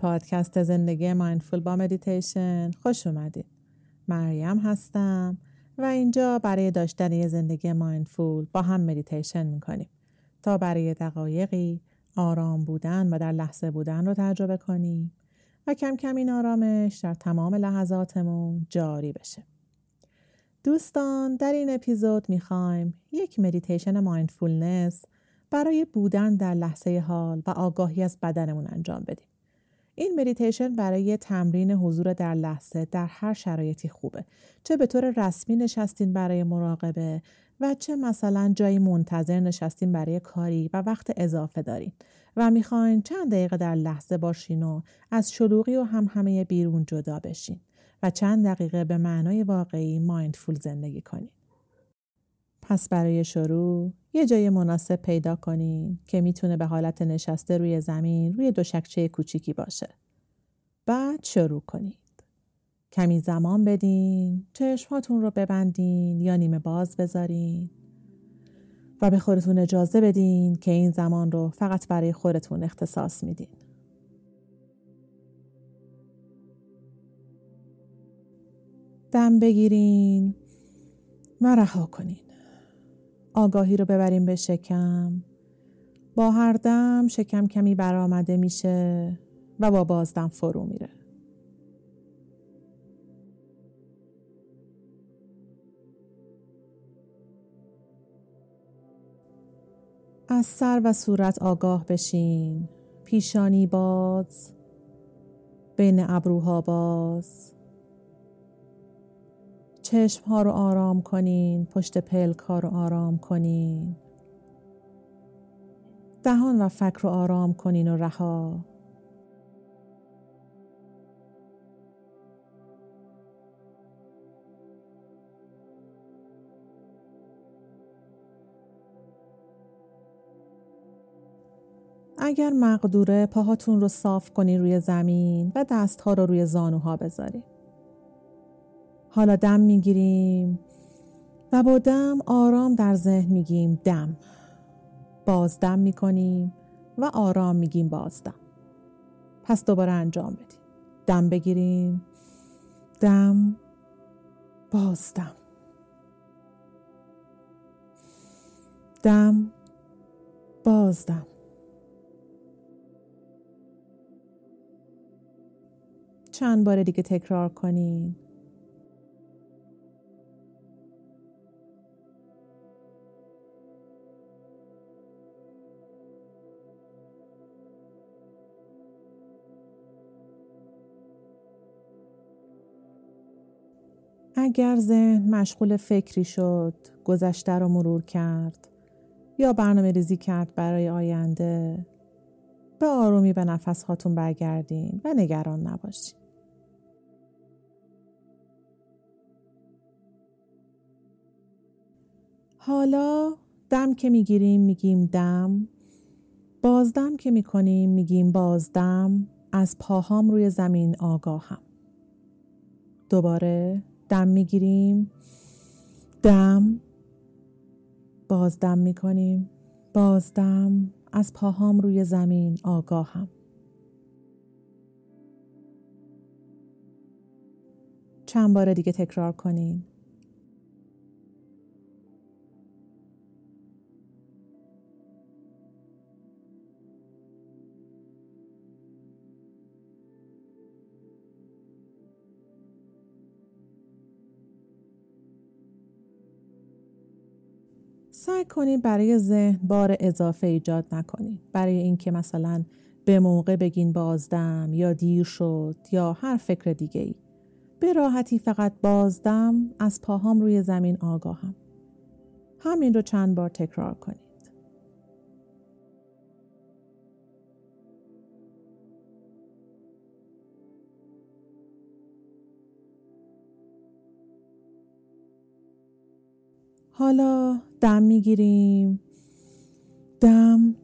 پادکست زندگی mindful با مدیتیشن خوش اومدید. مریم هستم و اینجا برای داشتن یه زندگی mindful با هم مدیتیشن می‌کنیم تا برای دقایقی آرام بودن و در لحظه بودن رو تجربه کنیم و کم کم این آرامش در تمام لحظاتمون جاری بشه. دوستان در این اپیزود می‌خوایم یک مدیتیشن mindfulness برای بودن در لحظه حال و آگاهی از بدنمون انجام بدیم. این مدیتیشن برای تمرین حضور در لحظه در هر شرایطی خوبه. چه به طور رسمی نشستین برای مراقبه و چه مثلا جایی منتظر نشستین برای کاری و وقت اضافه دارین و می‌خواین چند دقیقه در لحظه باشین و از شلوغی و هم همه بیرون جدا بشین و چند دقیقه به معنای واقعی مایندفول زندگی کنین. پس برای شروع یه جای مناسب پیدا کنین که می‌تونه به حالت نشسته روی زمین روی دو شکچه کوچیکی باشه. بعد شروع کنید. کمی زمان بدین، چشماتون رو ببندین یا نیمه باز بذارین و به خودتون اجازه بدین که این زمان رو فقط برای خودتون اختصاص میدین. دم بگیرین و رها کنین. آگاهی رو ببریم به شکم. با هر دم شکم کمی برآمده میشه و با بازدم فرو میره. از سر و صورت آگاه بشین. پیشانی باز بین ابروها باز. چشم ها رو آرام کنین پشت پلک ها رو آرام کنین. دهان و فک رو آرام کنین و رها. اگر مقدوره پاهاتون رو صاف کنین روی زمین و دستها رو روی زانوها بذارین. حالا دم می‌گیریم و با دم آرام در ذهن میگیم دم. بازدم می‌کنیم و آرام میگیم بازدم پس دوباره انجام بدیم. دم بگیریم. دم بازدم دم. بازدم چند بار دیگه تکرار کنین. اگر ذهن مشغول فکری شد گذشته رو مرور کرد یا برنامه ریزی کرد برای آینده به آرومی به نفس هاتون برگردین و نگران نباشین. حالا دم که می‌گیریم میگیم دم بازدم که می‌کنیم میگیم بازدم از پاهام روی زمین آگاهم. دوباره دم می‌گیریم. دم. بازدم می‌کنیم. بازدم. از پاهام روی زمین آگاهم. چند بار دیگه تکرار کنین. سعی کنید برای ذهن بار اضافه ایجاد نکنید برای اینکه مثلا به موقع بگین بازدم یا دیر شد یا هر فکر دیگه ای به راحتی فقط بازدم از پاهام روی زمین آگاهم. همین رو چند بار تکرار کنید حالا دم می‌گیریم. دم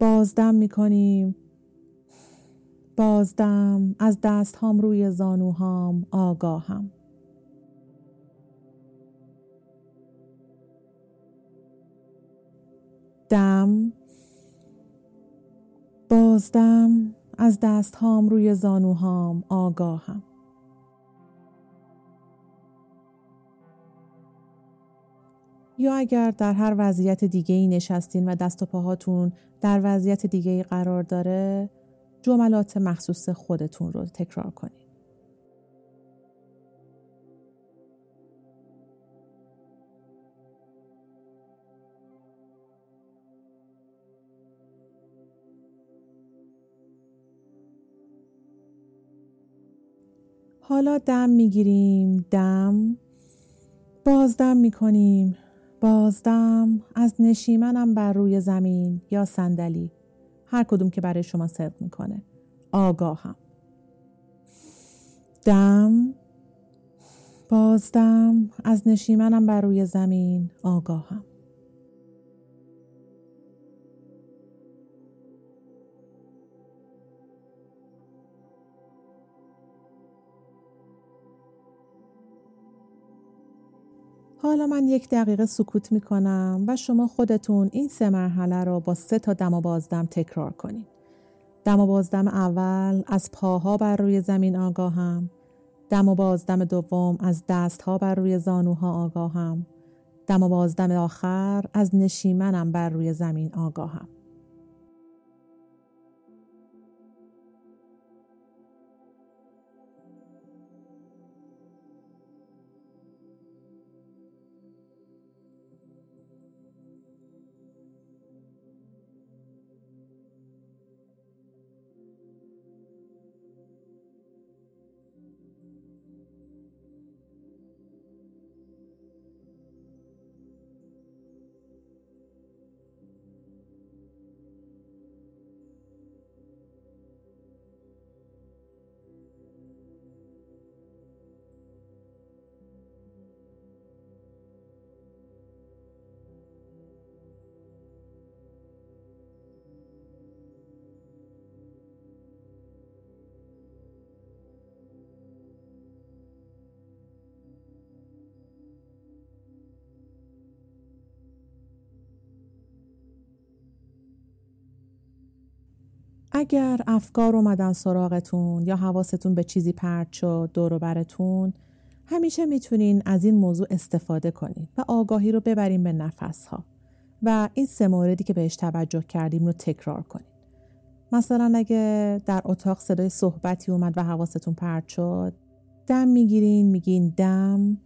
بازدم می‌کنیم. بازدم از دست هام روی زانوهام آگاهم. دم بازدم از دست هام روی زانوهام آگاهم. یا اگر در هر وضعیت دیگه ای نشستین و دست و پاهاتون در وضعیت دیگه ای قرار داره جملات مخصوص خودتون رو تکرار کنید. حالا دم می‌گیریم دم بازدم می‌کنیم بازدم از نشیمنم بر روی زمین یا صندلی. هر کدوم که برای شما صدق می‌کنه. آگاهم. دم. بازدم از نشیمنم بر روی زمین. آگاهم. حالا من یک دقیقه سکوت می کنم و شما خودتون این سه مرحله رو با سه تا دم و بازدم تکرار کنید. دم و بازدم اول از پاها بر روی زمین آگاهم. دم و بازدم دوم از دستها بر روی زانوها آگاهم. دم و بازدم آخر از نشیمنم بر روی زمین آگاهم. اگر افکار اومدن سراغتون یا حواستون به چیزی پرت شد دور برتون همیشه می‌تونین از این موضوع استفاده کنین و آگاهی رو ببرین به نفس ها و این سه موردی که بهش توجه کردیم رو تکرار کنین. مثلا اگه در اتاق صدای صحبتی اومد و حواستون پرت شد دم می‌گیرین میگین دم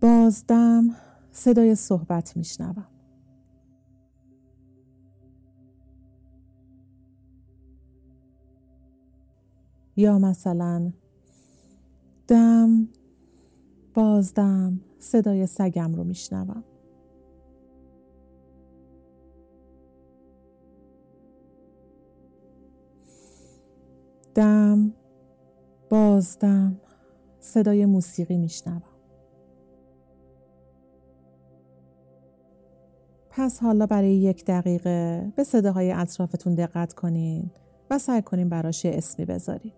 بازدم صدای صحبت میشنوم. یا مثلا دم بازدم صدای سگم رو میشنوم. دم بازدم صدای موسیقی میشنوم. پس حالا برای یک دقیقه به صداهای اطرافتون دقت کنین و سعی کنین براش اسمی بذارین.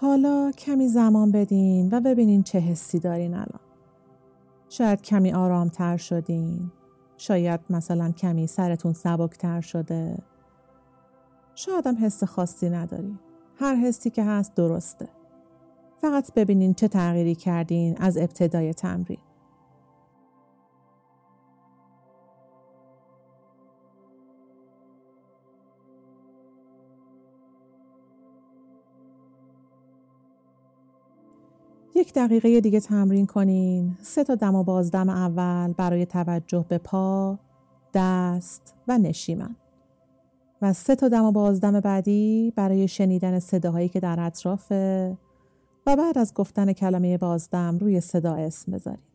حالا کمی زمان بدین و ببینین چه حسی دارین الان. شاید کمی آرامتر شدین. شاید مثلا کمی سرتون سبکتر شده. شاید هم حس خاصی ندارین. هر حسی که هست درسته. فقط ببینین چه تغییری کردین از ابتدای تمرین. یک دقیقه دیگه تمرین کنین سه تا دم و بازدم اول برای توجه به پا، دست و نشیمن و سه تا دم و بازدم بعدی برای شنیدن صداهایی که در اطرافه و بعد از گفتن کلمه بازدم روی صدا اسم بذارید.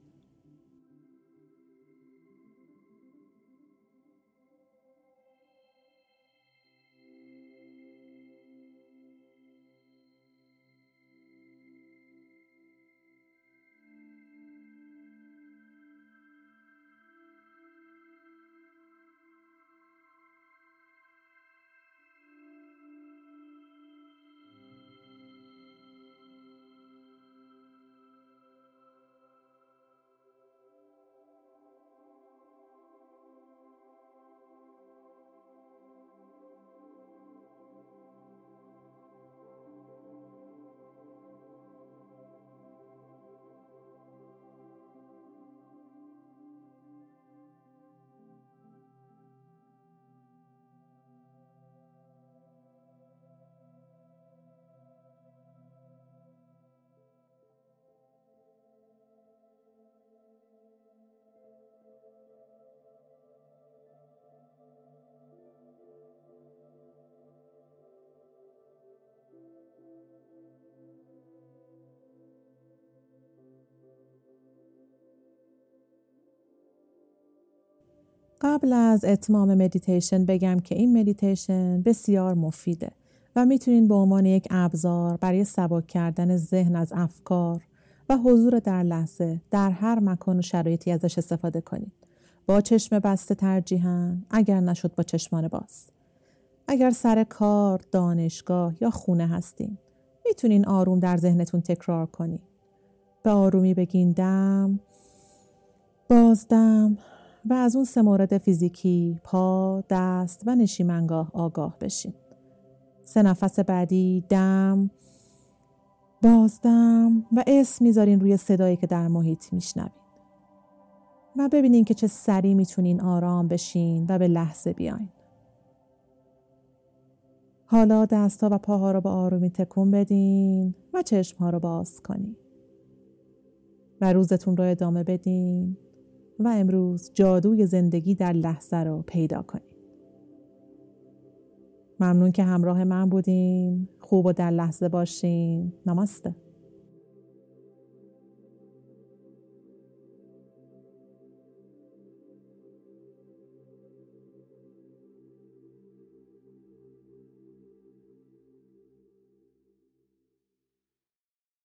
قبل از اتمام مدیتیشن بگم که این مدیتیشن بسیار مفیده و می‌تونین به عنوان یک ابزار برای سبک کردن ذهن از افکار و حضور در لحظه در هر مکان و شرایطی ازش استفاده کنید. با چشم بسته ترجیحاً اگر نشد با چشمان باز. اگر سر کار، دانشگاه یا خونه هستین می‌تونین آروم در ذهنتون تکرار کنید. به آرومی بگین دم، بازدم، و از اون سه مورد فیزیکی پا، دست و نشیمنگاه آگاه بشین. سه نفس بعدی دم، بازدم و اسم می‌ذارین روی صدایی که در محیط میشنوین. و ببینین که چه سری می‌تونین آرام بشین و به لحظه بیاین. حالا دستا و پاها رو با آرومی تکون بدین و چشمها رو باز کنین. و روزتون رو ادامه بدین و امروز جادوی زندگی در لحظه رو پیدا کنید. ممنون که همراه من بودین. خوب و در لحظه باشین. نماسته.